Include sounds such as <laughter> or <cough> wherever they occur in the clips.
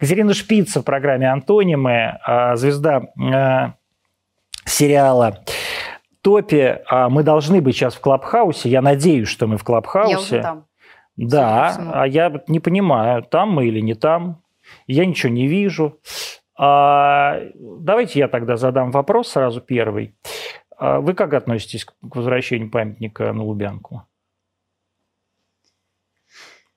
Катерина Шпица в программе «Антонимы», а, звезда а, сериала «Топи». А, мы должны быть сейчас в Клабхаусе. Я надеюсь, что мы в Клабхаусе. Я уже там. Да, а я не понимаю, там мы или не там. Я ничего не вижу. Давайте я тогда задам вопрос сразу первый. Вы как относитесь к возвращению памятника на Лубянку?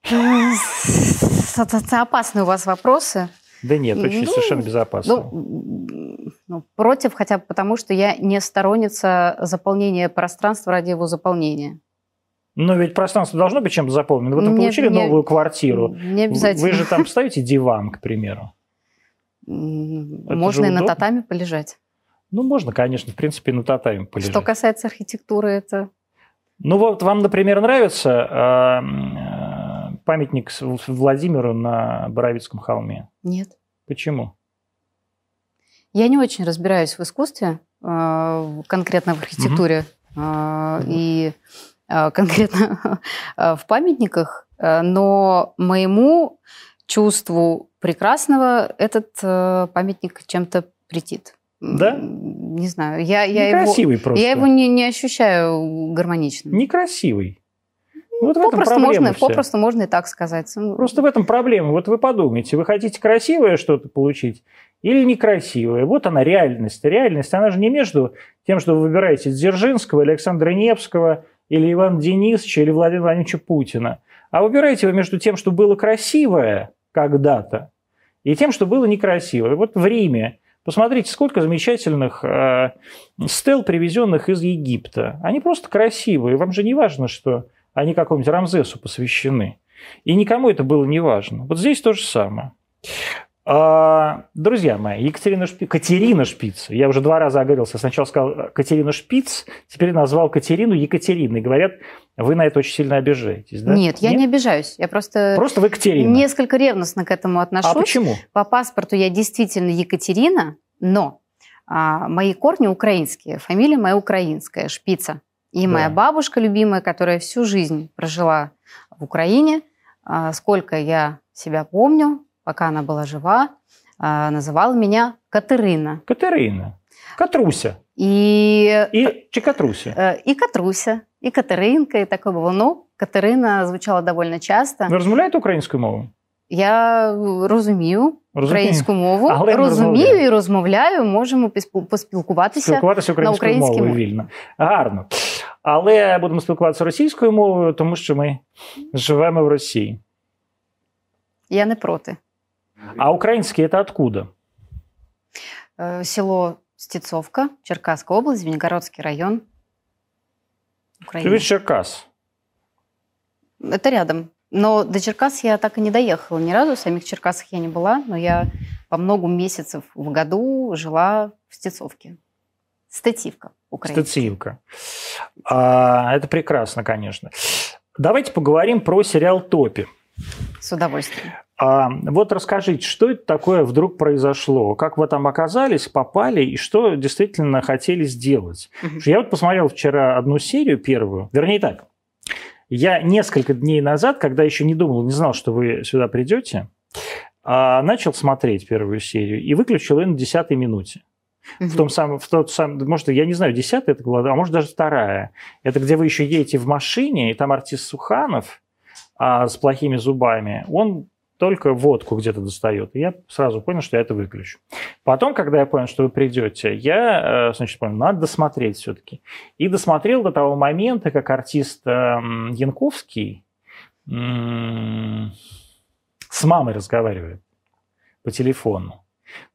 Это опасные у вас вопросы. Да нет, очень ну, совершенно безопасно. Ну, ну, против, хотя бы потому, что я не сторонница заполнения пространства ради его заполнения. Но ведь пространство должно быть чем-то заполнено. Вы там не, получили не, новую квартиру. Не обязательно. Вы же там ставите диван, к примеру. Можно и на татами полежать. Ну, можно, конечно, в принципе, на татами полежать. Что касается архитектуры, это... Ну, вот вам, например, нравится а, памятник Владимиру на Боровицком холме? Нет. Почему? Я не очень разбираюсь в искусстве, э, конкретно в архитектуре угу. и э, конкретно <laughs> в памятниках, но моему чувству прекрасного этот памятник чем-то претит. Да? Не знаю. Я, я Некрасивый его, просто. Я его не, не ощущаю гармоничным. Некрасивый. Вот попросту, можно, попросту можно и так сказать. Ну, Просто в этом проблема. Вот вы подумайте, вы хотите красивое что-то получить или некрасивое? Вот она реальность. Реальность, она же не между тем, что вы выбираете Дзержинского, Александра Невского, или Ивана Денисовича, или Владимира Владимировича Путина. А выбираете вы между тем, что было красивое когда-то, и тем, что было некрасивое. Вот в Риме Посмотрите, сколько замечательных э, стел, привезенных из Египта. Они просто красивые. Вам же не важно, что они какому-нибудь Рамзесу посвящены. И никому это было не важно. Вот здесь то же самое. А, друзья мои, Екатерина Шпиц, Катерина Шпиц, я уже два раза оговорился, сначала сказал Катерина Шпиц, теперь назвал Катерину Екатериной. Говорят, вы на это очень сильно обижаетесь, да? Нет, я Нет? не обижаюсь. Я просто, просто вы Катерина. несколько ревностно к этому отношусь. А почему? По паспорту я действительно Екатерина, но а, мои корни украинские, фамилия моя украинская, Шпица. И да. моя бабушка любимая, которая всю жизнь прожила в Украине, а, сколько я себя помню, пока она была жива, а, называла меня Катерина. Катерина. Катруся. И... И чи Катруся? Э, и Катруся, и Катеринка, и такое было. Ну, Катерина звучала довольно часто. Ви розмовляєте українською мовою? Я розумію українську мову, Але розумію і розмовляю. Можемо поспілкуватися, Спілкуватися українською на українській мовою мові. вільно. Гарно. Але будемо спілкуватися російською мовою, тому що ми живемо в Росії. Я не проти. А український це откуда? Э, село Стецовка, Черкасская область, Звенигородский район. Украина. Ты Черкас? Это рядом. Но до Черкас я так и не доехала ни разу. В самих Черкасах я не была, но я по много месяцев в году жила в Стецовке. Стативка украинский. Стативка. А, это прекрасно, конечно. Давайте поговорим про сериал «Топи». С удовольствием. А, вот расскажите, что это такое вдруг произошло? Как вы там оказались, попали, и что действительно хотели сделать? Угу. Я вот посмотрел вчера одну серию первую, вернее так, я несколько дней назад, когда еще не думал, не знал, что вы сюда придете, а, начал смотреть первую серию и выключил ее на десятой минуте. Угу. В том самом, в тот самый, может, я не знаю, десятая это была, а может даже вторая. Это где вы еще едете в машине, и там артист Суханов а, с плохими зубами, он только водку где-то достает. И я сразу понял, что я это выключу. Потом, когда я понял, что вы придете, я, э, значит, понял, надо досмотреть все-таки. И досмотрел до того момента, как артист эм, Янковский с мамой разговаривает по телефону.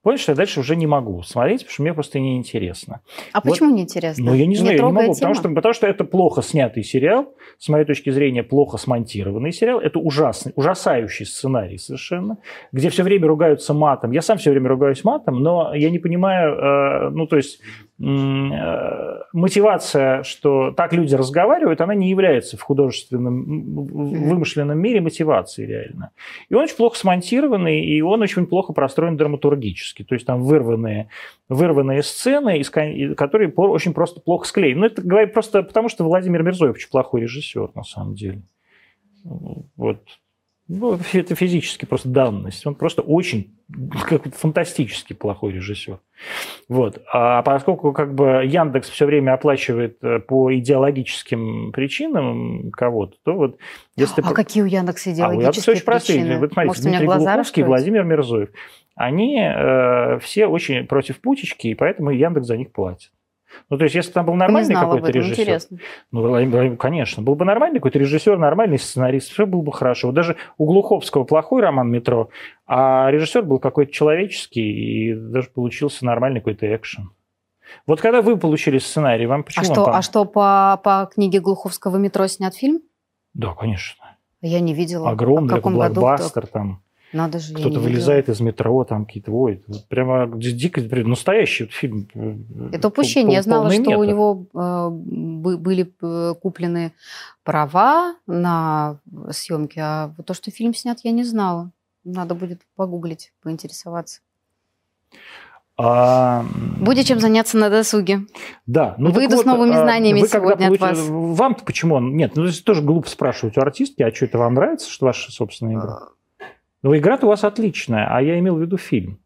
Понял, что я дальше уже не могу смотреть, потому что мне просто неинтересно. А вот, почему неинтересно? Ну, я не знаю, не я не могу, потому что, потому что это плохо снятый сериал, с моей точки зрения, плохо смонтированный сериал. Это ужасный, ужасающий сценарий совершенно, где все время ругаются матом. Я сам все время ругаюсь матом, но я не понимаю, э, ну, то есть Э, мотивация, что так люди разговаривают, она не является в художественном, вымышленном мире мотивацией реально. И он очень плохо смонтированный, и он очень плохо простроен драматургически. То есть там вырванные, вырванные сцены, которые очень просто плохо склеены. Но это говорит просто потому, что Владимир Мирзоев очень плохой режиссер, на самом деле. Вот. Ну, это физически просто данность. Он просто очень как фантастически плохой режиссер. Вот. А поскольку как бы Яндекс все время оплачивает э, по идеологическим причинам кого-то, то вот если... А какие у Яндекса идеологические а, у Яндекса очень простые. причины? Вот смотрите, Может, Дмитрий Глуховский, Владимир Мирзоев. Они э, все очень против путечки, и поэтому Яндекс за них платит. Ну, то есть, если там был нормальный какой-то режиссер, интересно. ну, конечно, был бы нормальный какой-то режиссер, нормальный сценарист, все было бы хорошо. Вот даже у Глуховского плохой роман «Метро», а режиссер был какой-то человеческий, и даже получился нормальный какой-то экшен. Вот когда вы получили сценарий, вам почему? А что, а что по, по книге Глуховского «Метро» снят фильм? Да, конечно. Я не видела. Огромный, блокбастер там. Надо же, Кто-то вылезает видела. из метро, там какие-то ой, прямо дико, настоящий вот фильм. Э, Это упущение. Я знала, что метр. у него э, были э, куплены права на съемки, а то, что фильм снят, я не знала. Надо будет погуглить, поинтересоваться. А... Будет чем заняться на досуге. Да. Ну, Выйду вот, с новыми а, знаниями сегодня получ... от вас. Вам-то почему? Нет, ну это тоже глупо спрашивать у артистки, а что это вам нравится, что ваша собственная игра? Но игра-то у вас отличная, а я имел в виду фильм.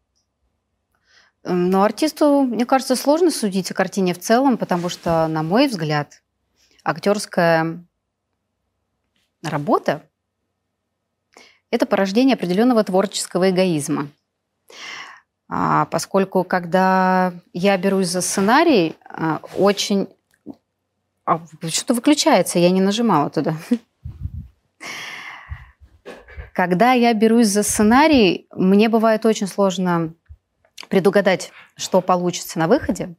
Но артисту, мне кажется, сложно судить о картине в целом, потому что, на мой взгляд, актерская работа – это порождение определенного творческого эгоизма. А поскольку, когда я берусь за сценарий, а, очень... А, что-то выключается, я не нажимала туда. Когда я берусь за сценарий, мне бывает очень сложно предугадать, что получится на выходе,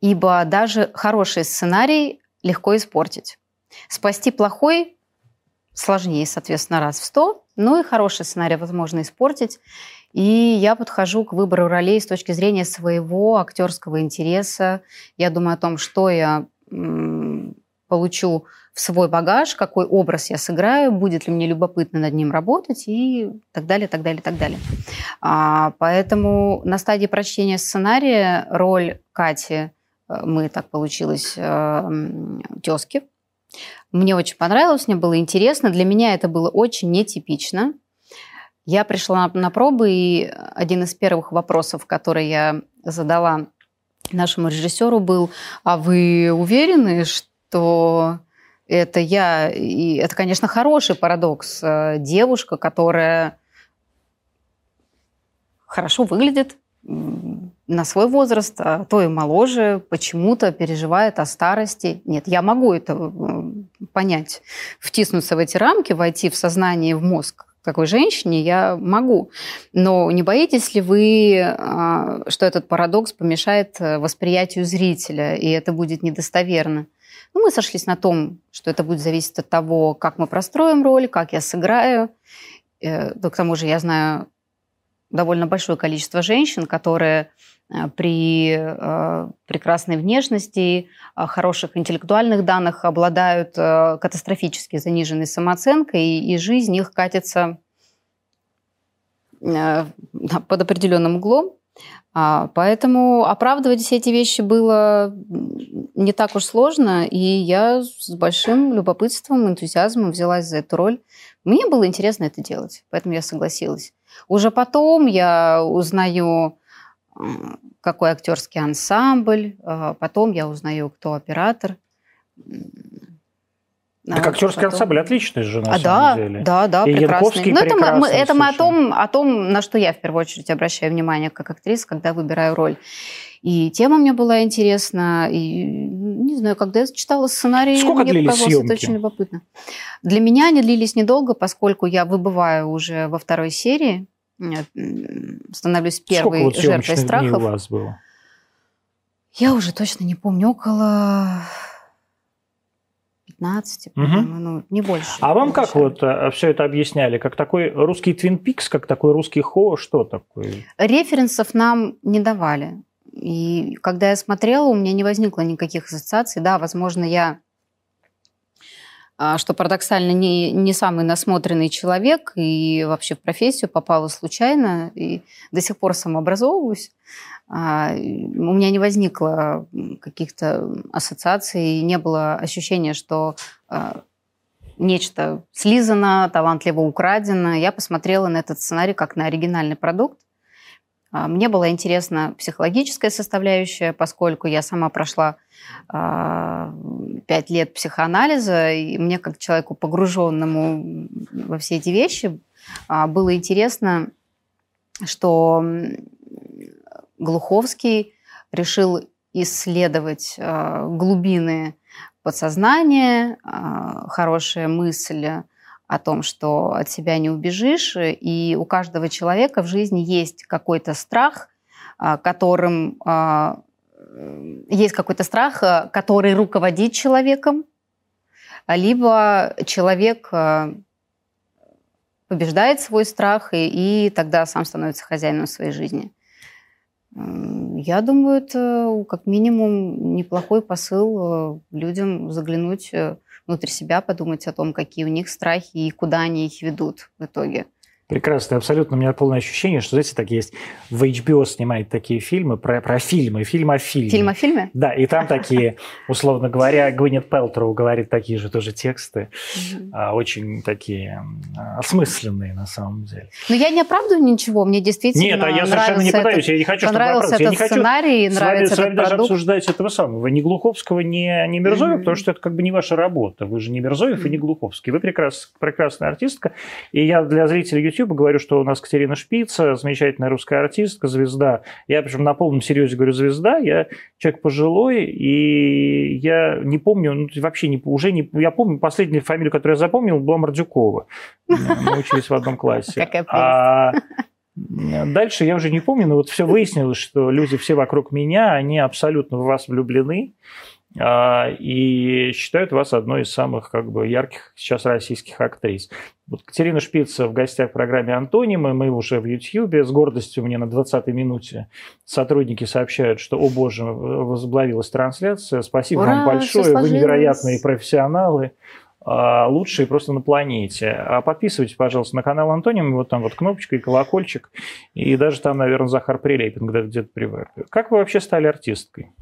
ибо даже хороший сценарий легко испортить. Спасти плохой сложнее, соответственно, раз в сто, но и хороший сценарий возможно испортить. И я подхожу к выбору ролей с точки зрения своего актерского интереса. Я думаю о том, что я получу в свой багаж, какой образ я сыграю, будет ли мне любопытно над ним работать и так далее, так далее, так далее. А, поэтому на стадии прочтения сценария роль Кати, э, мы так получилось, э, тезки, мне очень понравилось, мне было интересно. Для меня это было очень нетипично. Я пришла на, на пробы, и один из первых вопросов, который я задала нашему режиссеру, был, а вы уверены, что это я. И это, конечно, хороший парадокс. Э, девушка, которая хорошо выглядит на свой возраст, а то и моложе, почему-то переживает о старости. Нет, я могу это э, понять, втиснуться в эти рамки, войти в сознание, в мозг такой женщине, я могу. Но не боитесь ли вы, э, что этот парадокс помешает восприятию зрителя, и это будет недостоверно? Ну, мы сошлись на том, что это будет зависеть от того, как мы простроим роль, как я сыграю. Э, к тому же я знаю довольно большое количество женщин, которые э, при э, прекрасной внешности, хороших интеллектуальных данных обладают катастрофически заниженной самооценкой, и, и жизнь их катится под определенным углом. А, поэтому оправдывать все эти вещи было не так уж сложно, и я с большим любопытством, энтузиазмом взялась за эту роль. Мне было интересно это делать, поэтому я согласилась. Уже потом я узнаю, какой актерский ансамбль, а потом я узнаю, кто оператор. Так актерский потом... ансамбль отличный же, на а, самом да, деле. Да, да, и прекрасный. Но это мы, это мы о том, о том, на что я в первую очередь обращаю внимание как актриса, когда выбираю роль. И тема мне была интересна, и не знаю, когда я читала сценарий, Сколько мне показалось это очень любопытно. Для меня они длились недолго, поскольку я выбываю уже во второй серии, становлюсь первой Сколько вот жертвой страхов. Дней у вас было? Я уже точно не помню, около 15, угу. ну, не больше. А вам как вот э, все это объясняли? Как такой русский Твин Пикс, как такой русский Хо, что такое? Референсов нам не давали. И когда я смотрела, у меня не возникло никаких ассоциаций. Да, возможно, я а, что парадоксально, не, не самый насмотренный человек и вообще в профессию попала случайно, и до сих пор самообразовываюсь. А, у меня не возникло каких-то ассоциаций, не было ощущения, что а, нечто слизано, талантливо украдено. Я посмотрела на этот сценарий как на оригинальный продукт. А, мне была интересна психологическая составляющая, поскольку я сама прошла пять лет психоанализа, и мне, как человеку погруженному во все эти вещи, было интересно, что Глуховский решил исследовать глубины подсознания, хорошая мысль о том, что от себя не убежишь, и у каждого человека в жизни есть какой-то страх, а, которым есть какой-то страх, который руководит человеком, либо человек побеждает свой страх и, и тогда сам становится хозяином своей жизни. Я думаю, это как минимум неплохой посыл людям заглянуть э, внутрь себя, подумать о том, какие у них страхи и куда они их ведут в итоге. Прекрасно, абсолютно. У меня полное ощущение, что, знаете, так есть, в HBO снимают такие фильмы про, про фильмы, фильм о фильме. Фильм о фильме? Да, и там такие, условно говоря, Гвинет Пелтроу говорит такие же тоже тексты, mm очень такие осмысленные на самом деле. Но я не оправдываю ничего, мне действительно Нет, а я совершенно не пытаюсь, я не хочу, чтобы этот я не хочу сценарий, нравится вами даже обсуждать этого самого, ни Глуховского, ни, ни mm-hmm. потому что это как бы не ваша работа, вы же не Мирзоев и не Глуховский, вы прекрас, прекрасная артистка, и я для зрителей YouTube YouTube говорю, что у нас Катерина Шпица, замечательная русская артистка, звезда. Я, причем на полном серьезе говорю звезда, я человек пожилой, и я не помню, ну, вообще не, уже не... Я помню, последнюю фамилию, которую я запомнил, была Мордюкова. <laughs> Мы учились в одном классе. А <laughs> дальше я уже не помню, но вот все выяснилось, что люди все вокруг меня, они абсолютно в вас влюблены. А, и считают вас одной из самых как бы, ярких сейчас российских актрис. Вот Катерина Шпица в гостях в программе «Антонимы», мы уже в Ютьюбе, с гордостью мне на 20-й минуте сотрудники сообщают, что, о боже, возобновилась трансляция, спасибо Ура, вам большое, вы невероятные профессионалы, а, лучшие просто на планете. А подписывайтесь, пожалуйста, на канал Антоним, вот там вот кнопочка и колокольчик, и даже там, наверное, Захар Прилепин где-то привык. Как вы вообще стали артисткой?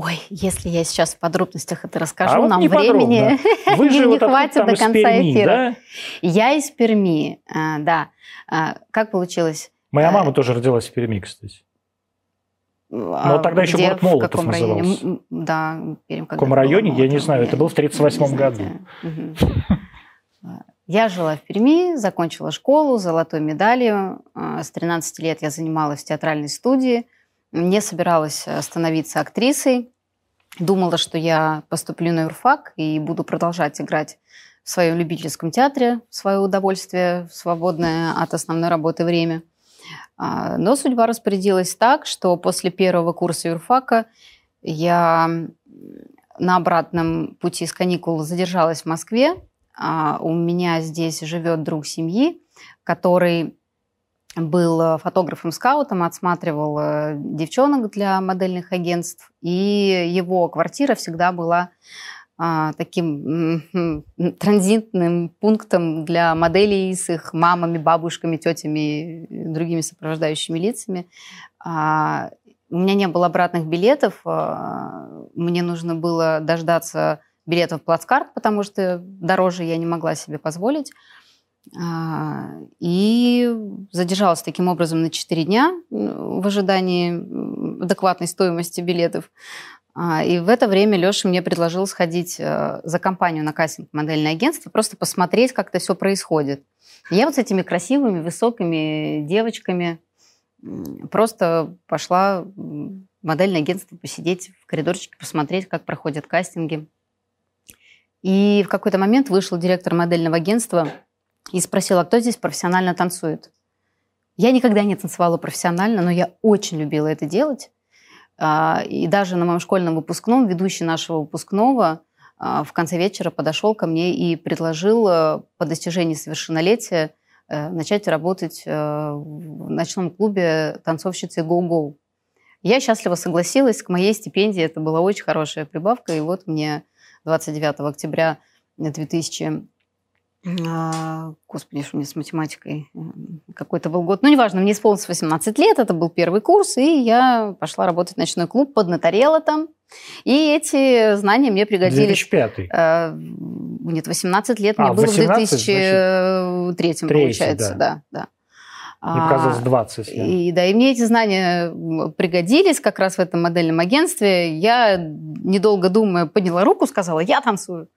Ой, если я сейчас в подробностях это расскажу, а вот нам времени Вы <laughs> же не вот хватит до конца Перми, эфира. Да? Я из Перми, а, да. А, как получилось? Моя а, мама тоже родилась в Перми, кстати. Но тогда еще город Молотов назывался. Да, Пермь. В каком районе, я не знаю. Это был в 1938 году. Я жила в Перми, закончила школу золотой медалью. С 13 лет я занималась в театральной студии – не собиралась э, становиться актрисой. Думала, что я поступлю на юрфак и буду продолжать играть в своем любительском театре в свое удовольствие, в свободное от основной работы время. А, но судьба распорядилась так, что после первого курса юрфака я на обратном пути с каникул задержалась в Москве. А, у меня здесь живет друг семьи, который был э, фотографом-скаутом, отсматривал э, девчонок для модельных агентств, и его квартира всегда была а, таким <laughs> транзитным пунктом для моделей с их мамами, бабушками, тетями и другими сопровождающими лицами. А, у меня не было обратных билетов, а, мне нужно было дождаться билетов в плацкарт, потому что дороже я не могла себе позволить. А, и задержалась таким образом на 4 дня в ожидании адекватной стоимости билетов. А, и в это время Леша мне предложил сходить э, за компанию на кастинг модельное агентство, просто посмотреть, как это все происходит. Я вот с этими красивыми, высокими девочками просто пошла в модельное агентство посидеть в коридорчике, посмотреть, как проходят кастинги. И в какой-то момент вышел директор модельного агентства – и спросила, кто здесь профессионально танцует. Я никогда не танцевала профессионально, но я очень любила это делать. А, и даже на моем школьном выпускном ведущий нашего выпускного а, в конце вечера подошел ко мне и предложил э, по достижении совершеннолетия э, начать работать э, в ночном клубе танцовщицы «Go-Go». Я счастливо согласилась, к моей стипендии это была очень хорошая прибавка, и вот мне 29 октября 2000 а, господи, что мне с математикой какой-то был год. Ну, неважно, мне исполнилось 18 лет, это был первый курс, и я пошла работать в ночной клуб, поднаторела там. И эти знания мне пригодились... 2005. Э, нет, 18 лет А, мне было 18, в 2003, Третий, получается, да. да. да. Мне А, показалось 20. я. И да, и мне эти знания пригодились как раз в этом модельном агентстве. Я, недолго думая, подняла руку, сказала, я танцую.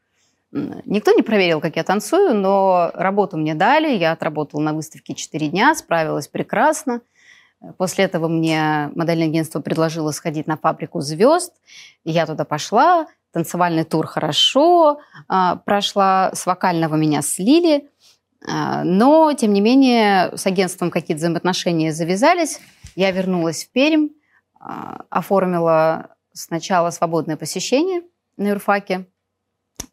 Никто не проверил, как я танцую, но работу мне дали. Я отработала на выставке 4 дня, справилась прекрасно. После этого мне модельное агентство предложило сходить на фабрику звезд. Я туда пошла. Танцевальный тур хорошо а, прошла. С вокального меня слили. А, Но, тем не менее, с агентством какие-то взаимоотношения завязались. Я вернулась в Пермь, а, оформила сначала свободное посещение на юрфаке,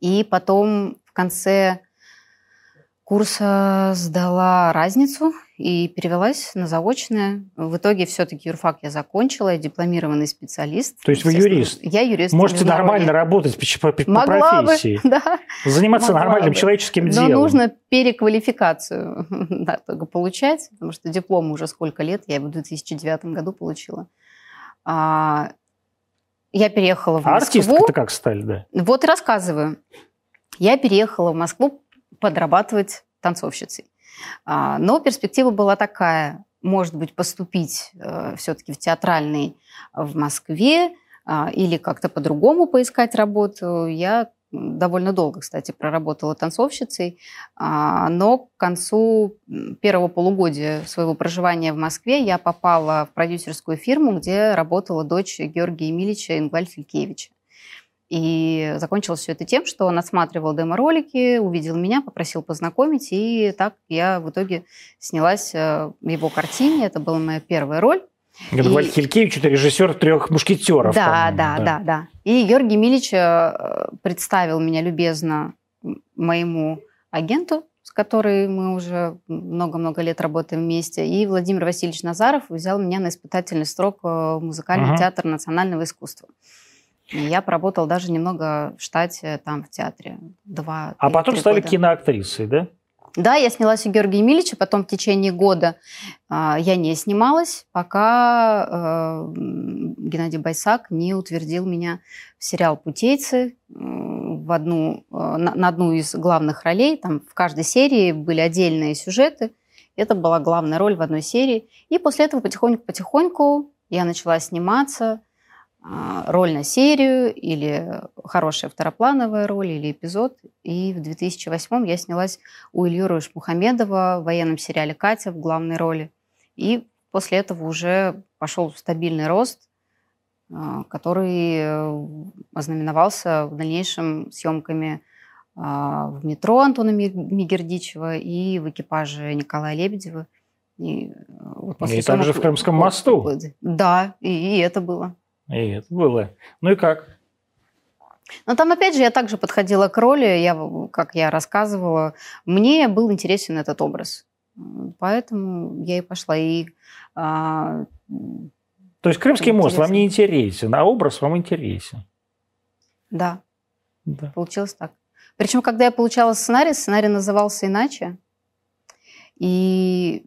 и потом в конце курса сдала разницу и перевелась на заочное. В итоге все-таки юрфак я закончила, я дипломированный специалист. То есть вы юрист? Я юрист. Можете нормально работать по, по- Могла бы, профессии. <laughs> да. Заниматься могла нормальным бы. человеческим Но делом. нужно переквалификацию <laughs> да, только получать, потому что диплом уже сколько лет, я его в 2009 году получила. А, я переехала в А Москву. артисткой-то как стали, да? Вот и рассказываю. Я переехала в Москву подрабатывать танцовщицей. А, Но перспектива была такая, может быть, поступить все-таки в театральный в Москве а, или как-то по-другому поискать работу. Я довольно долго, кстати, проработала танцовщицей, а, но к концу первого полугодия своего проживания в Москве я попала в продюсерскую фирму, где работала дочь Георгия Емельевича Ингваль Филькевича. И закончилось все это тем, что он отсматривал демо-ролики, увидел меня, попросил познакомить, и так я в итоге снялась э, в его картине. Это была моя первая роль. Генваль И- Хилькевич, это режиссер трех мушкетеров. Да, по-моему, да, да, да. И Георгий Милич э, представил меня любезно моему агенту, с которой мы уже много-много лет работаем вместе. И Владимир Васильевич Назаров взял меня на испытательный срок э, в музыкальный Ага. театр национального искусства. И я поработала даже немного в штате там в театре. Два, А потом стали года. киноактрисой, да? Да, я снялась у Георгия Емельевича, потом в течение года а, я не снималась, пока э, Геннадий Байсак не утвердил меня в сериал «Путейцы», м, в одну, э, на, на одну из главных ролей. Там в каждой серии были отдельные сюжеты. Это была главная роль в одной серии. И после этого потихоньку-потихоньку я начала сниматься. А, Роль на серию или хорошая второплановая роль или эпизод. И в 2008 я снялась у Ильюра Ишмухамедова в военном сериале «Катя» в главной роли. И после этого уже пошел стабильный рост, а, который э, ознаменовался в дальнейшем съемками а, в метро Антона Ми- Мигердичева и в экипаже Николая Лебедева. И, э, вот И также в Крымском мосту. Да, и, и это было. И это было. Ну и как? Но там, опять же, я также подходила к роли, я, как я рассказывала, мне был интересен этот образ. Поэтому я и пошла. И а, То есть Крымский мост вам не интересен, а образ вам интересен. да, Да. получилось так. Причем, когда я получала сценарий, сценарий назывался иначе. И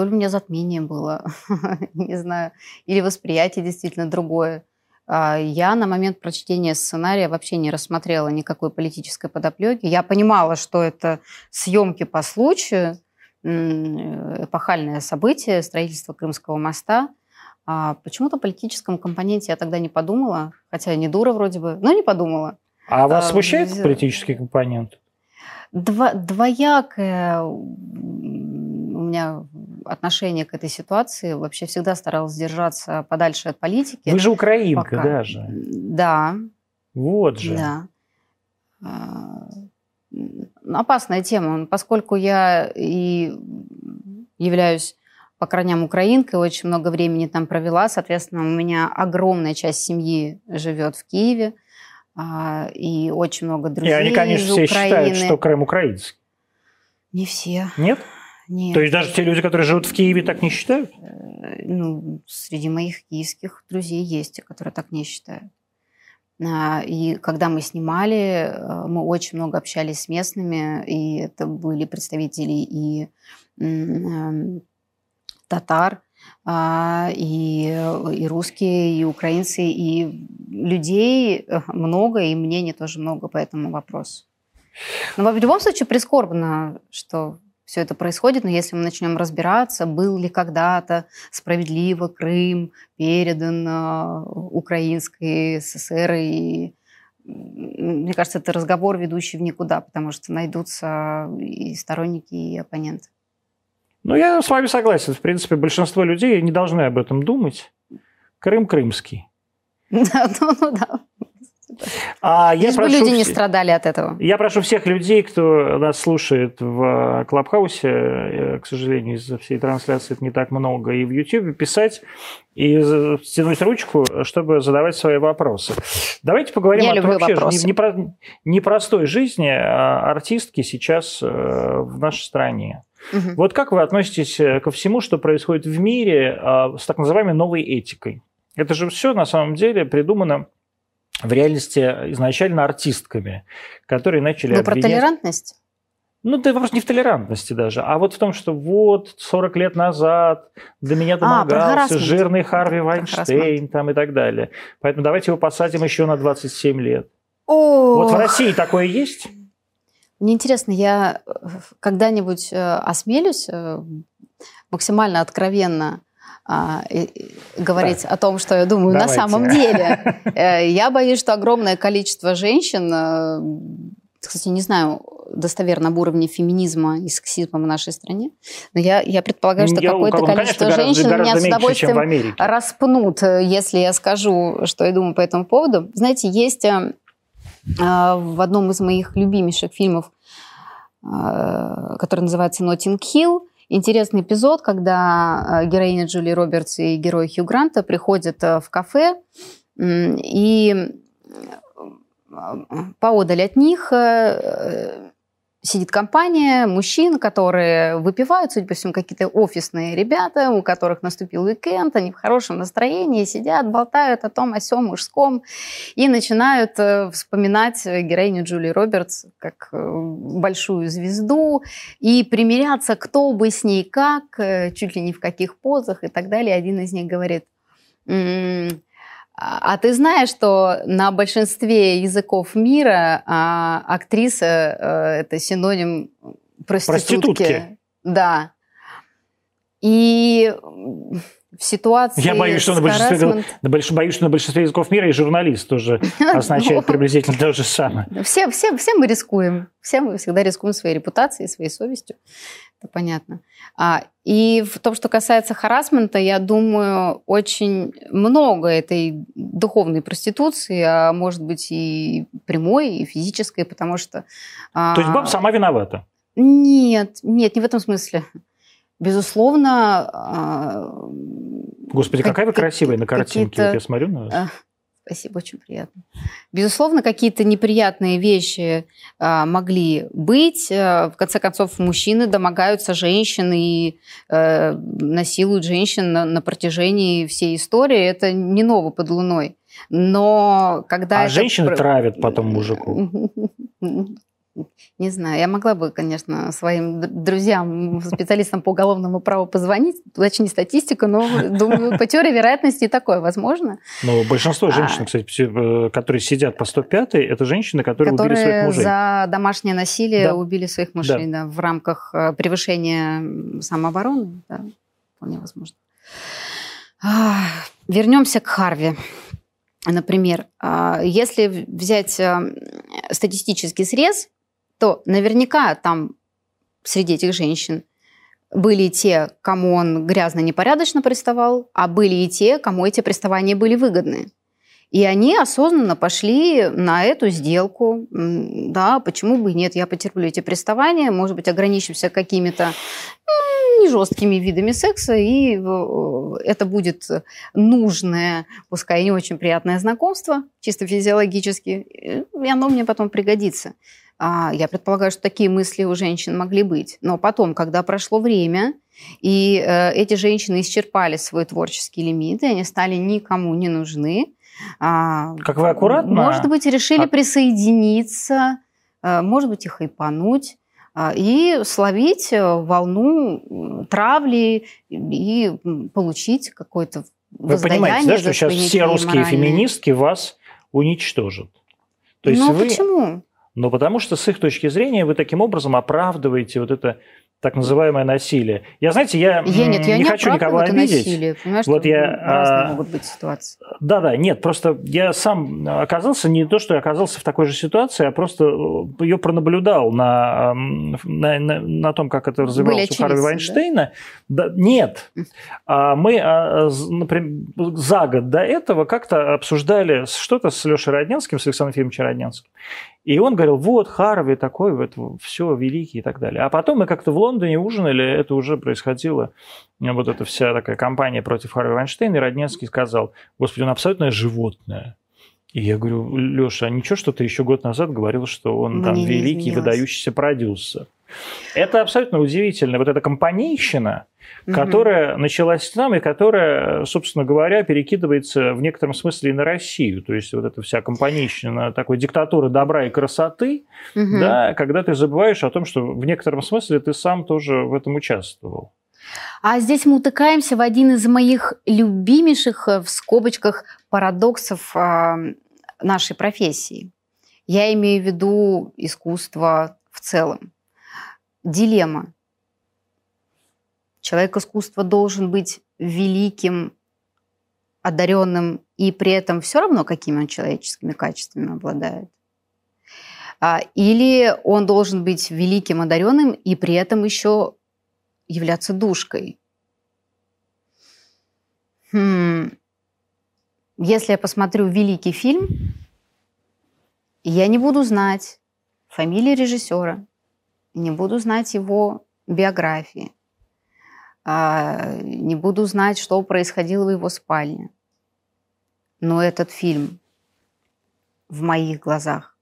то ли у меня затмение было, <laughs> не знаю, или восприятие действительно другое. А, Я на момент прочтения сценария вообще не рассмотрела никакой политической подоплеки. Я понимала, что это съемки по случаю, эпохальное событие, строительство Крымского моста. А почему-то о политическом компоненте я тогда не подумала, хотя не дура вроде бы, но не подумала. А вас А, смущает политический компонент? Дво- двоякое меня отношение к этой ситуации. Вообще всегда старалась держаться подальше от политики. Вы же украинка Пока. даже. Да, Вот же. да. М, Опасная тема, поскольку я и являюсь по корням украинкой, очень много времени там провела, соответственно, у меня огромная часть семьи живет в Киеве, а, и очень много И друзей они, конечно, из все Украины. считают, что Крым украинский. Не все. Нет? Нет. То есть даже те люди, которые живут в Киеве, так не считают? Э, ну, среди моих киевских друзей есть, которые так не считают. А, И когда мы снимали, э, мы очень много общались с местными, и это были представители и эм, татар, а, и, и русские, и украинцы, и людей много, и мнений тоже много по этому вопросу. Но в любом случае прискорбно, что все это происходит, но если мы начнем разбираться, был ли когда-то справедливо Крым передан э, Украинской ССР, и мне кажется, это разговор, ведущий в никуда, потому что найдутся и сторонники, и оппоненты. Ну, я с вами согласен. В принципе, большинство людей не должны об этом думать. Крым крымский. <laughs> Да, ну, ну да. А я прошу, люди не страдали от этого. Я прошу всех людей, кто нас слушает в Клабхаусе, э, к сожалению, из-за всей трансляции это не так много, и в YouTube, писать и стянуть ручку, чтобы задавать свои вопросы. Давайте поговорим я о вообще непро- непростой жизни а, артистки сейчас э, в нашей стране. Угу. Вот как вы относитесь э, ко всему, что происходит в мире а, с так называемой новой этикой? Это же все на самом деле придумано в реальности изначально артистками, которые начали Ну, обвинять... про толерантность? Ну, да вопрос не в толерантности даже, а вот в том, что вот 40 лет назад до меня а, домогался а, жирный Харви Вайнштейн там и так далее. Поэтому давайте его посадим еще на 27 лет. О! Вот в России такое есть? Мне интересно, я э, когда-нибудь э, осмелюсь э, максимально откровенно а, говорить да. о том, что я думаю Давайте. на самом деле. <laughs> Я боюсь, что огромное количество женщин, кстати, не знаю достоверно об уровне феминизма и сексизма в нашей стране, но я, я предполагаю, что какое-то количество конечно, женщин гораздо, гораздо меня с удовольствием распнут, если я скажу, что я думаю по этому поводу. Знаете, есть а, в одном из моих любимейших фильмов, а, который называется «Ноттинг Хилл», интересный эпизод, когда а, героиня Джули Робертс и герой Хью Гранта приходят в кафе, и поодаль от них э, сидит компания мужчин, которые выпивают, судя по всему, какие-то офисные ребята, у которых наступил уикенд, они в хорошем настроении сидят, болтают о том, о сем мужском и начинают э, вспоминать героиню Джули Робертс как э, большую звезду и примиряться, кто бы с ней как, э, чуть ли не в каких позах и так далее. Один из них говорит, а ты знаешь, что на большинстве языков мира а, актриса а, это синоним проститутки. проститутки. Да. И в ситуации Я боюсь, что на большинстве, на больш, боюсь, что на большинстве языков мира и журналист тоже <laughs> означает ну, приблизительно то же самое. Все, все, все мы рискуем. Все мы всегда рискуем своей репутацией, своей совестью. Это понятно. А, и в том, что касается харасмента, я думаю, очень много этой духовной проституции, а может быть и прямой, и физической, потому что... А, То есть баба сама виновата? Нет, нет, не в этом смысле. Безусловно... А, Господи, какая вы красивая на картинке. Вот я смотрю на вас. Спасибо, очень приятно. Безусловно, какие-то неприятные вещи а, могли быть. А, в конце концов, мужчины домогаются женщин и а, насилуют женщин на, на протяжении всей истории. Это не ново под луной. Но когда а это... женщины травят потом мужику. <laughs> Не знаю, я могла бы, конечно, своим друзьям, специалистам по уголовному праву позвонить, уточнить статистику, но, думаю, по теории вероятности такое возможно. Но большинство а. женщин, кстати, э, которые сидят по 105 это женщины, которые, которые убили своих мужей. за домашнее насилие да. убили своих мужей да. Да, в рамках э, превышения самообороны. Да, вполне возможно. Вернемся к Харви. Например, а, если взять э, статистический срез, то наверняка там среди этих женщин были и те, кому он грязно непорядочно приставал, а были и те, кому эти приставания были выгодны. И они осознанно пошли на эту сделку. Да, почему бы и нет, я потерплю эти приставания, может быть, ограничимся какими-то не жесткими видами секса, и это будет нужное, пускай не очень приятное знакомство, чисто физиологически, и оно мне потом пригодится. А, я предполагаю, что такие мысли у женщин могли быть. Но потом, когда прошло время, и э, эти женщины исчерпали свой творческий лимит, и они стали никому не нужны. А, как вы аккуратно? Может быть, решили а... присоединиться, э, может быть, и хайпануть. а, и словить э, волну травли и получить какой-то Вы понимаете, да, что сейчас все русские моральные. феминистки вас уничтожат? То есть ну, вы... почему? Ну, потому что с их точки зрения вы таким образом оправдываете вот это так называемое насилие. Я, знаете, я, я нет, я не, не хочу никого обидеть. Насилие, понимаешь, вот я, разные а, могут быть ситуации. Да-да, нет, просто я сам оказался не то, что я оказался в такой же ситуации, а просто э, ее пронаблюдал на, на, на, на том, как это развивалось у Харви Вайнштейна. Да? Да, нет. А мы, а, например, за год до этого как-то обсуждали что-то с Лешей Роднянским, с Александром Ефимовичем Роднянским. И он говорил, вот, Харви такой, вот, все, великий и так далее. А потом мы как-то в Лондоне ужинали, это уже происходило, вот эта вся такая кампания против Харви Вайнштейна, и Родненский сказал, господи, он абсолютное животное. И я говорю, Леша, а ничего, что ты еще год назад говорил, что он Мне там великий, выдающийся продюсер. Это абсолютно удивительно. Вот эта компанейщина, угу. которая началась с нами, которая, собственно говоря, перекидывается в некотором смысле и на Россию. То есть вот эта вся компанейщина такой диктатуры добра и красоты, угу. да, когда ты забываешь о том, что в некотором смысле ты сам тоже в этом участвовал. А здесь мы утыкаемся в один из моих любимейших, э, в скобочках, парадоксов а, нашей профессии. Я имею в виду искусство в целом. Дилемма. Человек искусства должен быть великим, одаренным и при этом все равно, какими он человеческими качествами обладает. А, или он должен быть великим, одаренным и при этом еще являться душкой. Хм. Если я посмотрю великий фильм, я не буду знать фамилии режиссера, не буду знать его биографии, а, не буду знать, что происходило в его спальне. Но этот фильм в моих глазах,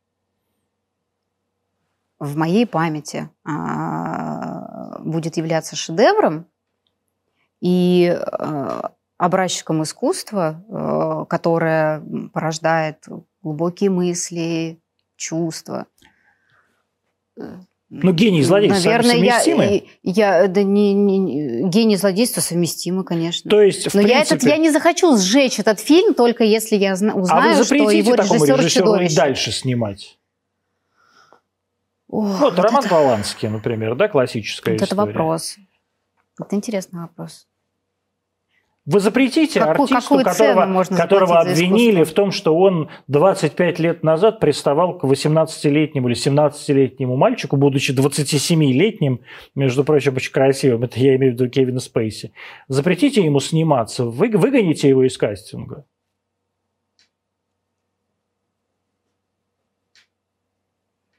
в моей памяти а, будет являться шедевром и а, образчиком искусства, которое порождает глубокие мысли, чувства, ну, гений и злодейство Наверное, совместимы? Я, я, да не, не, гений и злодейство совместимы, конечно. То есть, Но принципе... я, этот, я не захочу сжечь этот фильм, только если я узнаю, а вы что его режиссер режиссеру и дальше снимать? Ох, вот, вот Роман это... Поланский, например, да, классическая вот история. это вопрос. Это интересный вопрос. Вы запретите Какую, артисту, которого, которого обвинили в том, что он 25 лет назад приставал к 18-летнему или 17-летнему мальчику, будучи 27-летним, между прочим, очень красивым, это я имею в виду Кевина Спейси. Запретите ему сниматься, вы, выгоните его из кастинга.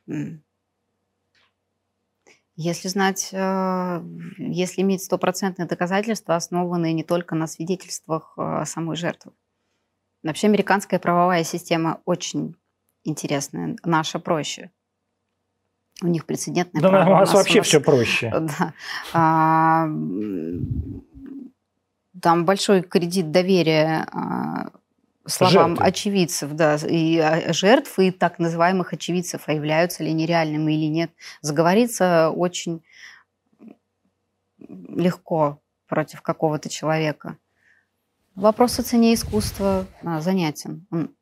Mm. Если знать, э, если иметь стопроцентные доказательства, основанные не только на свидетельствах э, самой жертвы. Вообще американская правовая система очень интересная, наша проще. У них прецедентное да, право. у нас вообще у нас... все проще. <laughs> Да. А, там большой кредит доверия а, словам Жертвы. очевидцев, да, и а, жертв, и так называемых очевидцев, а являются ли они реальными или нет. Заговориться очень легко против какого-то человека. Вопрос о цене искусства а, занятен. Он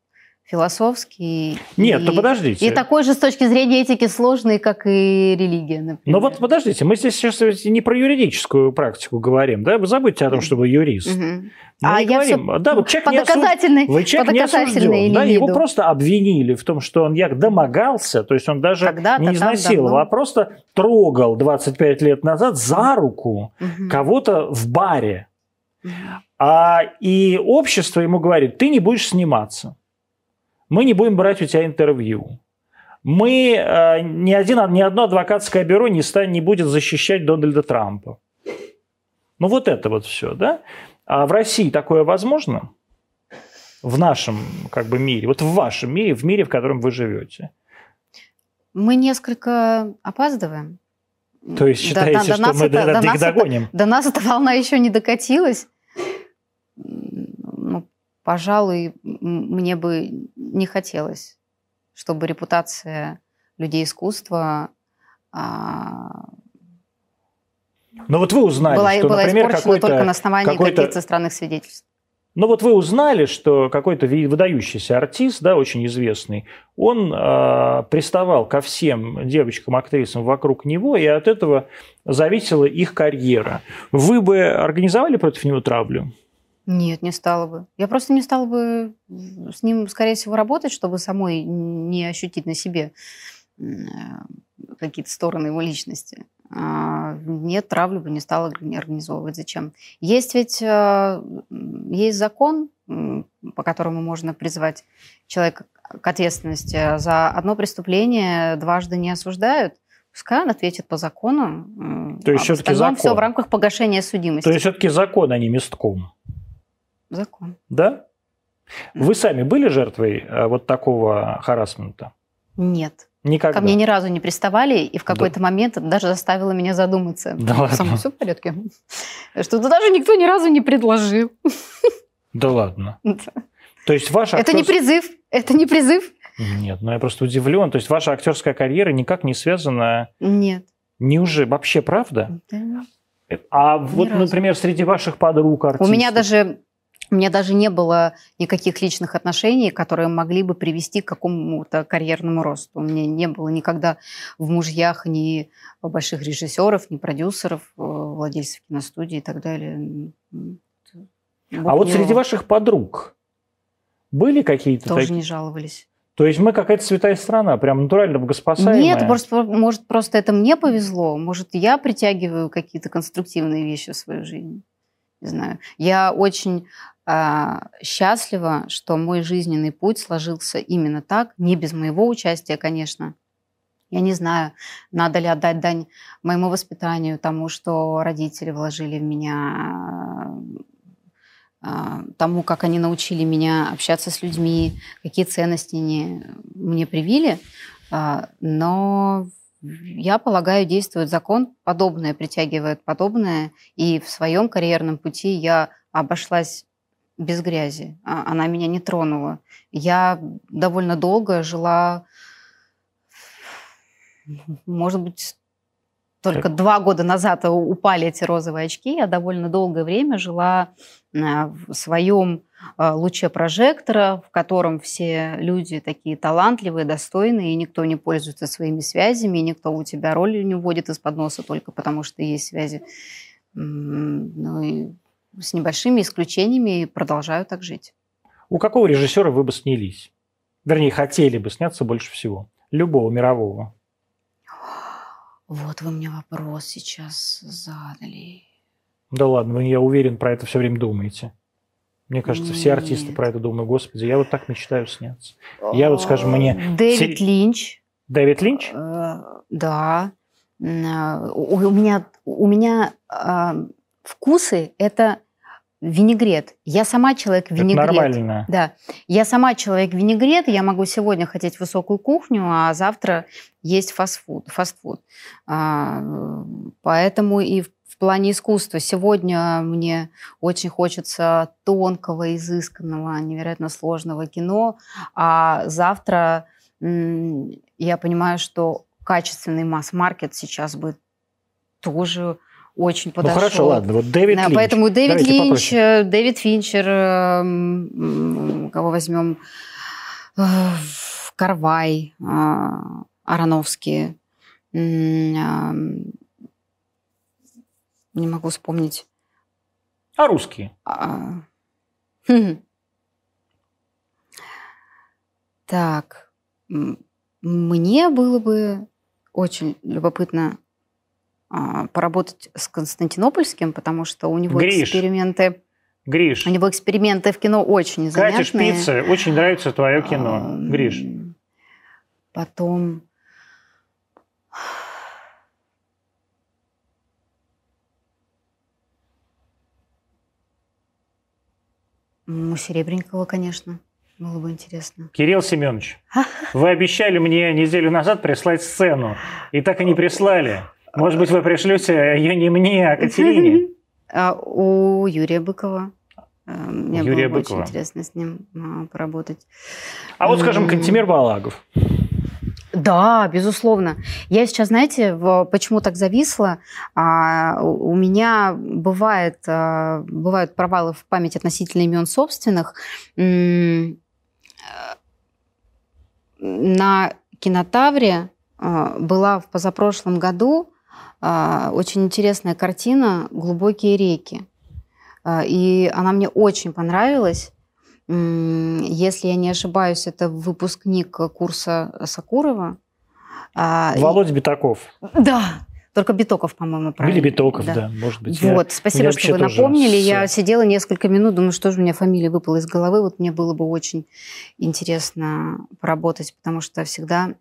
философский. Нет, и, то подождите. И такой же с точки зрения этики сложный, как и религия, например. Но вот подождите, мы здесь сейчас не про юридическую практику говорим, да? Вы забудьте о том, что вы юрист. Угу. а я говорим, все да, вот человек по не осуж... вы человек не осужден, да, его просто обвинили в том, что он як домогался, то есть он даже не изнасиловал, а просто трогал 25 лет назад за руку угу. кого-то в баре. Угу. А, и общество ему говорит, ты не будешь сниматься мы не будем брать у тебя интервью. Мы, э, ни, один, ни одно адвокатское бюро не, станет, не будет защищать Дональда Трампа. Ну вот это вот все, да? А в России такое возможно? В нашем как бы мире, вот в вашем мире, в мире, в котором вы живете? Мы несколько опаздываем. То есть считаете, до, до, до что мы это, до, до, догоним? Это, до нас эта волна еще не докатилась пожалуй, мне бы не хотелось, чтобы репутация людей искусства а, Но вот вы узнали, была, что, была например, испорчена какой-то... только на основании каких-то странных свидетельств. Ну вот вы узнали, что какой-то выдающийся артист, да, очень известный, он э, приставал ко всем девочкам-актрисам вокруг него, и от этого зависела их карьера. Вы бы организовали против него травлю? Нет, не стала бы. Я просто не стала бы с ним, скорее всего, работать, чтобы самой не ощутить на себе э, какие-то стороны его личности. А, Нет, травлю бы не стала органи- организовывать. Зачем? Есть ведь м, есть закон, по которому можно призвать человека к ответственности. За одно преступление дважды не осуждают. Пускай он ответит по закону. То есть а в всё-таки остальном закон. всё в рамках погашения судимости. То есть все-таки закон, а не местком. Закон. Да? Вы сами были жертвой э, вот такого харасмента? Нет. Никогда. Ко мне ни разу не приставали, и в какой-то момент это даже заставило меня задуматься. Да Со ладно? мной все в порядке? Что-то даже никто ни разу не предложил. Да ладно. То есть ваша Это не призыв, это не призыв. Нет, ну я просто удивлен. То есть ваша актерская карьера никак не связана... Нет. Неужели? Вообще правда? Да. А вот, разу. например, среди ваших подруг У артистов... меня даже у меня даже не было никаких личных отношений, которые могли бы привести к какому-то карьерному росту. У меня не было никогда в мужьях ни больших режиссеров, ни продюсеров, э, владельцев киностудии и так далее. М, А Бог вот не среди ваших подруг были какие-то тоже такие? не жаловались. То есть мы какая-то святая страна, прям натурально богоспасаемая? Нет, просто, может, просто это мне повезло. Может, я притягиваю какие-то конструктивные вещи в свою жизнь. Не знаю. Я очень счастлива, что мой жизненный путь сложился именно так, не без моего участия, конечно. Я не знаю, надо ли отдать дань моему воспитанию, тому, что родители вложили в меня, а, тому, как они научили меня общаться с людьми, какие ценности они мне привили. А, Но я полагаю, действует закон, подобное притягивает подобное, и в своем карьерном пути я обошлась без грязи. А- Она меня не тронула. Я довольно долго жила, может быть, только два года назад упали эти розовые очки. Я довольно долгое время жила а, в своем а, луче прожектора, в котором все люди такие талантливые, достойные, и никто не пользуется своими связями, и никто у тебя роль не вводит из-под носа только потому, что есть связи. Ну и с небольшими исключениями продолжаю так жить. У какого режиссера вы бы снялись? Вернее, хотели бы сняться больше всего. Любого мирового. Вот вы мне вопрос сейчас задали. Да ладно, вы, я уверен, про это все время думаете. Мне кажется, все артисты Нет. про это думают. Господи, я вот так мечтаю сняться. Я вот, скажем, мне- Дэвид Линч. Дэвид Линч? Э, Да. А, У у меня, у меня а, вкусы – это винегрет. Я сама человек Это винегрет. нормально. Да, я сама человек винегрет, я могу сегодня хотеть высокую кухню, а завтра есть фастфуд. фастфуд. А, поэтому и в, в плане искусства сегодня мне очень хочется тонкого, изысканного, невероятно сложного кино, а завтра я понимаю, что качественный масс-маркет сейчас бы тоже очень Ну подошел. хорошо, ладно. Вот Дэвид Линч. Поэтому Дэвид Давайте Линч, попроще. э, Дэвид Финчер, э, м, кого возьмем, Э, Карвай, э, Ароновский, не могу вспомнить. А русские? А, хм. Так, мне было бы очень любопытно поработать с Константинопольским, потому что у него Гриш. эксперименты, Гриш, у него эксперименты в кино очень Катя занятные. Шпица, очень нравится твое кино. А, Гриш. Потом... У Серебренникова, конечно, было бы интересно. Кирилл Семенович, <laughs> вы обещали мне неделю назад прислать сцену, и так и не прислали. Может быть, вы пришлете ее не мне, а Катерине? <laughs> А у Юрия Быкова. э, Мне Юрия было бы Быкова. очень интересно с ним а, поработать. А вот, скажем. Кантемир Балагов. Да, безусловно. Я сейчас, знаете, почему так зависла? А, у меня бывает, а, бывают провалы в память относительно имен собственных. На кинотавре была в позапрошлом году очень интересная картина «Глубокие реки». И она мне очень понравилась. Если я не ошибаюсь, это выпускник курса Сакурова. А, Володя Битаков. Да, только Битоков, по-моему, правильно. Или Битоков, да, да может быть. Вот, я, спасибо, я что вы напомнили. Я сидела несколько минут, думаю, что же у меня фамилия выпала из головы. Вот мне было бы очень интересно поработать, потому что всегда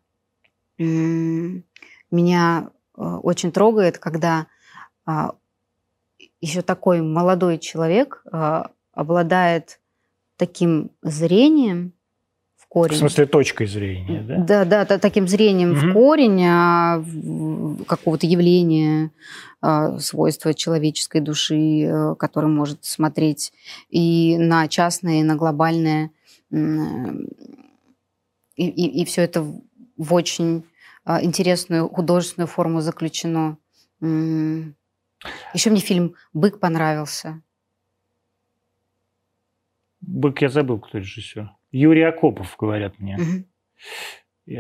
меня очень трогает, когда а, еще такой молодой человек а, обладает таким зрением в корень. В смысле, точкой зрения, да? Да, да, таким зрением угу. в корень а, какого-то явления, а, свойства человеческой души, а, который может смотреть и на частное, и на глобальное. И, и, и все это в очень интересную художественную форму заключено. Еще мне фильм «Бык» понравился. Бык, я забыл, кто режиссер. Юрий Акопов, говорят мне. Угу.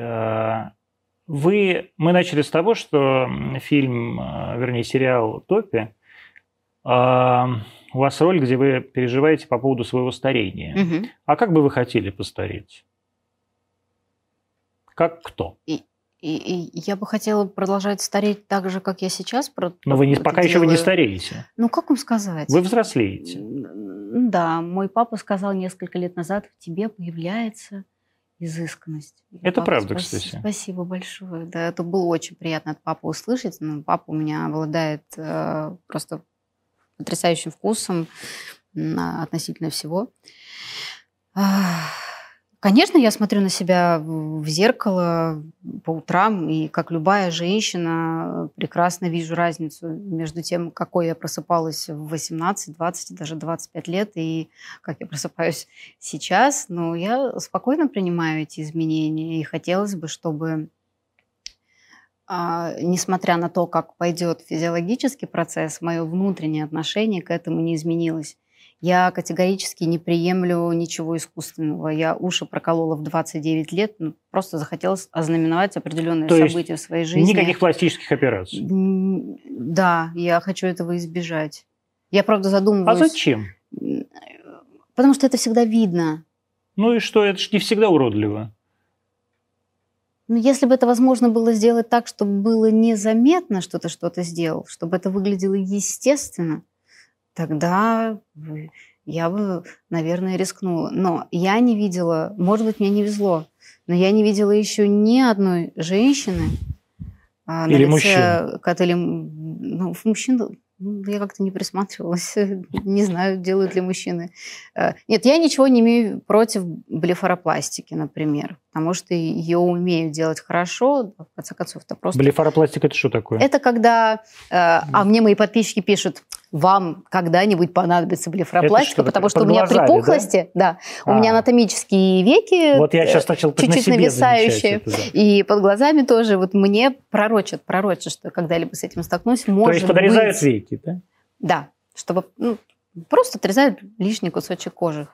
Вы, мы начали с того, что фильм, э, вернее, сериал «Топи», а, у вас роль, где вы переживаете по поводу своего старения. Угу. А как бы вы хотели постареть? Как кто? И, и, и я бы хотела продолжать стареть так же, как я сейчас. Но вы не, пока делаю. еще вы не стареете. Ну, как вам сказать? Вы взрослеете. Да, мой папа сказал несколько лет назад, в тебе появляется изысканность. Это папа, правда, спасибо, кстати. Спасибо большое. Да, это было очень приятно от папы услышать. Но папа у меня обладает э, просто потрясающим вкусом относительно всего. Конечно, я смотрю на себя в зеркало по утрам, и как любая женщина прекрасно вижу разницу между тем, какой я просыпалась в 18, 20, даже 25 лет, и как я просыпаюсь <laughs> сейчас. Но я спокойно принимаю эти изменения, и хотелось бы, чтобы а, несмотря на то, как пойдет физиологический процесс, мое внутреннее отношение к этому не изменилось. Я категорически не приемлю ничего искусственного. Я уши проколола в 29 лет, ну, просто захотелось ознаменовать определенные То события в своей жизни. Никаких пластических операций? Да, я хочу этого избежать. Я, правда, задумываюсь... А зачем? Потому что это всегда видно. Ну и что, это же не всегда уродливо. Ну, если бы это возможно было сделать так, чтобы было незаметно, что ты что-то сделал, чтобы это выглядело естественно – тогда я бы, наверное, рискнула. Но я не видела, может быть, мне не везло, но я не видела еще ни одной женщины, а, или мужчин. Или, ну, мужчин ну, я как-то не присматривалась. <laughs> Не знаю, делают ли мужчины. Э, нет, я ничего не имею против блефаропластики, например, потому что ее умеют делать хорошо. В конце концов, это просто... Блефаропластика – это что такое? Это когда... Э, а мне мои подписчики пишут, вам когда-нибудь понадобится блефаропластика, потому что у меня глазами, припухлости, да, да у меня а. анатомические веки вот я сейчас начал чуть-чуть нависающие, это, да. и под глазами тоже вот мне пророчат, пророчат, что когда-либо с этим столкнусь, может То есть подрезают быть... веки, да? Да, чтобы ну, просто отрезают лишний кусочек кожи.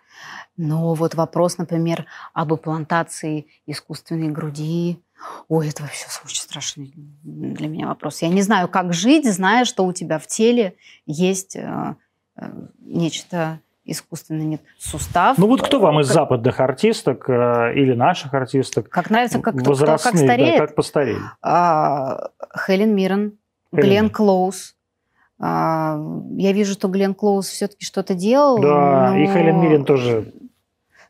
Но вот вопрос, например, об имплантации искусственной груди, Ой, это вообще очень страшный для меня вопрос. Я не знаю, как жить, зная, что у тебя в теле есть э, э, нечто искусственное, нет, сустав. Ну вот кто вам из западных артисток э, или наших артисток Как нравится, как, кто, кто, как стареет? Да, как постарели? А, Хелен Миррен, Хелен. Глен Клоуз. А, я вижу, что Глен Клоуз все-таки что-то делал. Да, но... и Хелен Миррен тоже.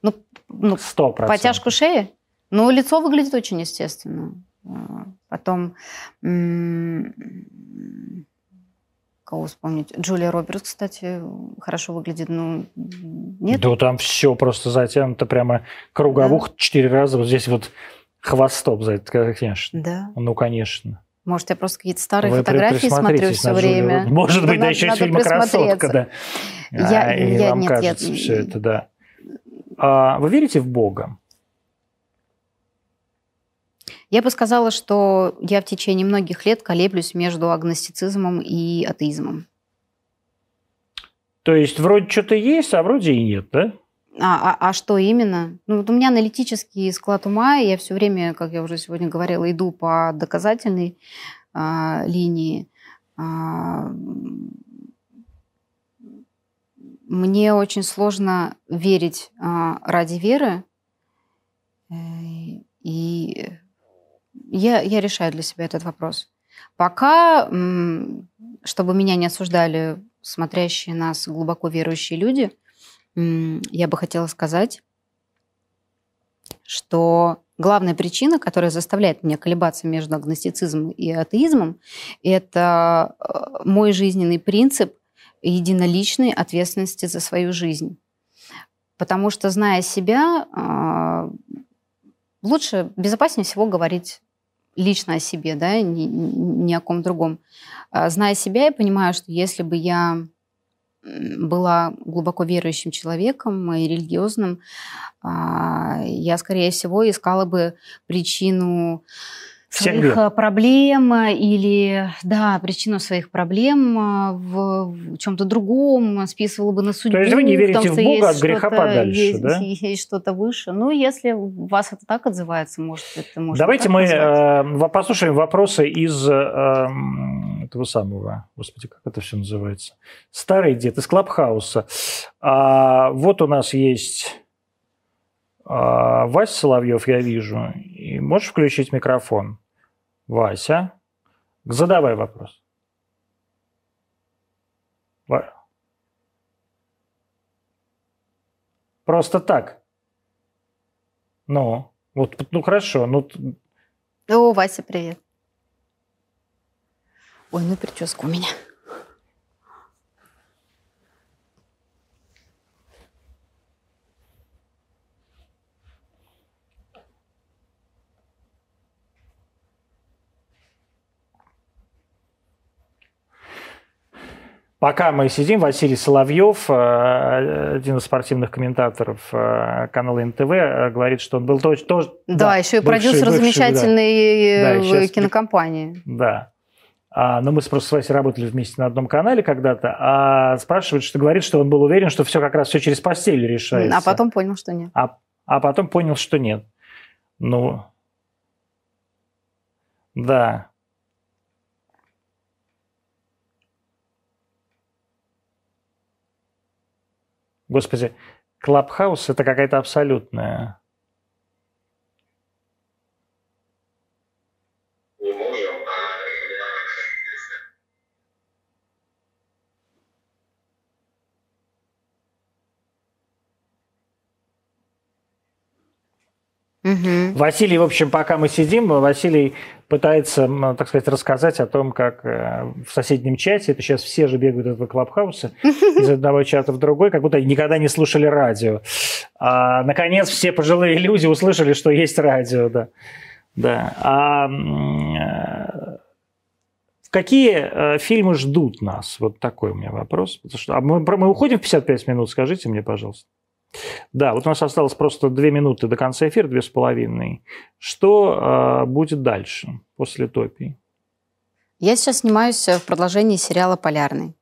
Ну, ну, 100%. Потяжку шеи? Ну, лицо выглядит очень естественно. А, потом, кого вспомнить? Джулия Робертс, кстати, хорошо выглядит, но нет? Да там все просто затянуто прямо круговух да? четыре раза. Вот здесь вот хвостом за это, конечно. Да? Ну, конечно. Может, я просто какие-то старые Вы фотографии смотрю все время. Может быть, да, еще из фильма «Красотка», да. Я, а, и я, вам нет, кажется я... все это, да. А вы верите в Бога? Я бы сказала, что я в течение многих лет колеблюсь между агностицизмом и атеизмом. То есть вроде что-то есть, а вроде и нет, да? А, а, а что именно? Ну, вот у меня аналитический склад ума, и я все время, как я уже сегодня говорила, иду по доказательной а, линии. А, мне очень сложно верить а, ради веры, э, и я, я решаю для себя этот вопрос. Пока, чтобы меня не осуждали смотрящие нас глубоко верующие люди, я бы хотела сказать, что главная причина, которая заставляет меня колебаться между агностицизмом и атеизмом, это э, мой жизненный принцип единоличной ответственности за свою жизнь. Потому что, зная себя, э, лучше, безопаснее всего говорить лично о себе, да, ни, ни о ком другом. А, зная себя, я понимаю, что если бы я была глубоко верующим человеком и религиозным, а, я, скорее всего, искала бы причину своих Всегда. проблем или, да, причину своих проблем в, в чем-то другом, списывала бы на судьбу. То есть вы не верите в, том, в Бога от греха подальше, есть, да? <laughs> Есть что-то выше. Ну, если вас это так отзывается, может, это может Давайте мы э, послушаем вопросы из э, этого самого, господи, как это все называется? Старый дед из Клабхауса. А, вот у нас есть а, Вася Соловьев, я вижу. И можешь включить микрофон? Вася, задавай вопрос. Просто так. Ну, вот, ну хорошо, ну... О, Вася, привет. Ой, ну прическа у меня. Пока мы сидим, Василий Соловьев, э, один из спортивных комментаторов э, канала НТВ, э, говорит, что он был тоже... тоже да, да, еще и бывший, продюсер бывший, замечательной да. кинокомпании. Да. А, но мы просто с Васей работали вместе на одном канале когда-то, а спрашивает, что говорит, что он был уверен, что все как раз все через постель решается. А потом понял, что нет. А, а потом понял, что нет. Ну, да. Господи, Клабхаус – это какая-то абсолютная Угу. Василий, в общем, пока мы сидим, Василий пытается, так сказать, рассказать о том, как э, в соседнем чате, это сейчас все же бегают этого клабхауса, <laughs> из одного чата в другой, как будто никогда не слушали радио. А, наконец, все пожилые люди услышали, что есть радио, да. да. А, э, какие э, фильмы ждут нас? Вот такой у меня вопрос. Потому что, а мы, мы уходим в 55 минут, скажите мне, пожалуйста. Да, вот у нас осталось просто две минуты до конца эфира, две с половиной. Что э, будет дальше, после топии? Я сейчас снимаюсь в продолжении сериала «Полярный».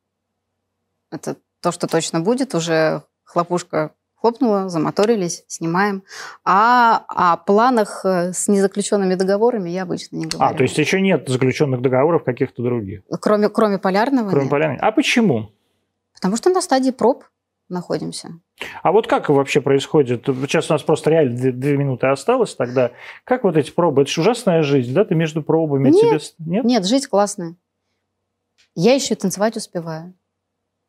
Это то, что точно будет. Уже хлопушка хлопнула, замоторились, снимаем. А о планах э, с незаключенными договорами я обычно не говорю. А, то есть еще нет заключенных договоров каких-то других? Кроме, кроме «Полярного» Кроме нет. «Полярного». А почему? Потому что на стадии проб находимся. А вот как вообще происходит? Сейчас у нас просто реально две, две минуты осталось тогда. Как вот эти пробы? Это же ужасная жизнь, да? Ты между пробами нет, тебе... Нет? Нет, жизнь классная. Я еще и танцевать успеваю.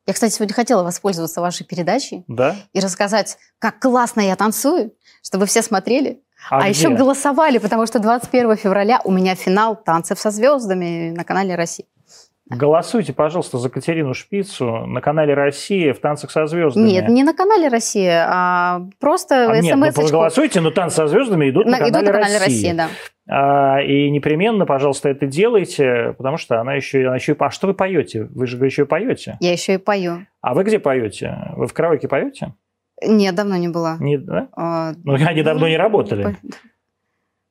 Я, кстати, сегодня хотела воспользоваться вашей передачей да? и рассказать, как классно я танцую, чтобы все смотрели. А, а еще голосовали, потому что 21 февраля у меня финал «Танцев со звездами» на канале «Россия». Голосуйте, пожалуйста, за Катерину Шпицу на канале «Россия» в «Танцах со звездами». Нет, не на канале «Россия», а просто а, Нет, ну, голосуйте, но «Танцы со звездами» идут на, на канале, идут на канале «Россия». да. А, и непременно, пожалуйста, это делайте, потому что она еще, она еще и... А что вы поете? Вы же еще и поете. Я еще и пою. А вы где поете? Вы в караоке поете? Нет, давно не была. Не, да? А, ну, они давно не работали.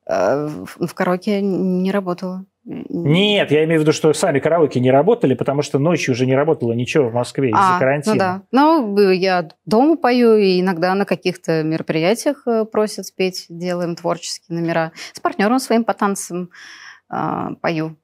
Э, в караоке не работала. Нет, я имею в виду, что сами караоке не работали, потому что ночью уже не работало ничего в Москве из-за а, карантина. Ну да. Ну, я дома пою, и иногда на каких-то мероприятиях э, просят спеть, делаем творческие номера. С партнером своим по танцам э, пою.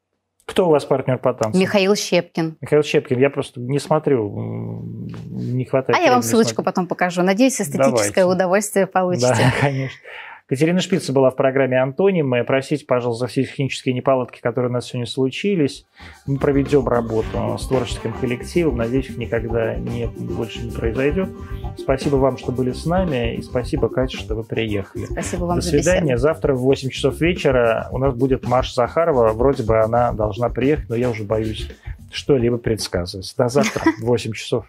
Кто у вас партнер по танцам? Михаил Щепкин. Михаил Щепкин, я просто не смотрю, не хватает. А я вам ссылочку смотреть. потом покажу. Надеюсь, эстетическое Давайте. удовольствие получите. Да, <laughs> конечно. Катерина Шпица была в программе «Антонимы». Простите, пожалуйста, за все технические неполадки, которые у нас сегодня случились. Мы проведем работу с творческим коллективом. Надеюсь, их никогда не, больше не произойдет. Спасибо вам, что были с нами. И спасибо, Катя, что вы приехали. Спасибо вам До свидания. За Завтра в 8 часов вечера у нас будет Маша Захарова. Вроде бы она должна приехать, но я уже боюсь что-либо предсказывать. До завтра в 8 часов.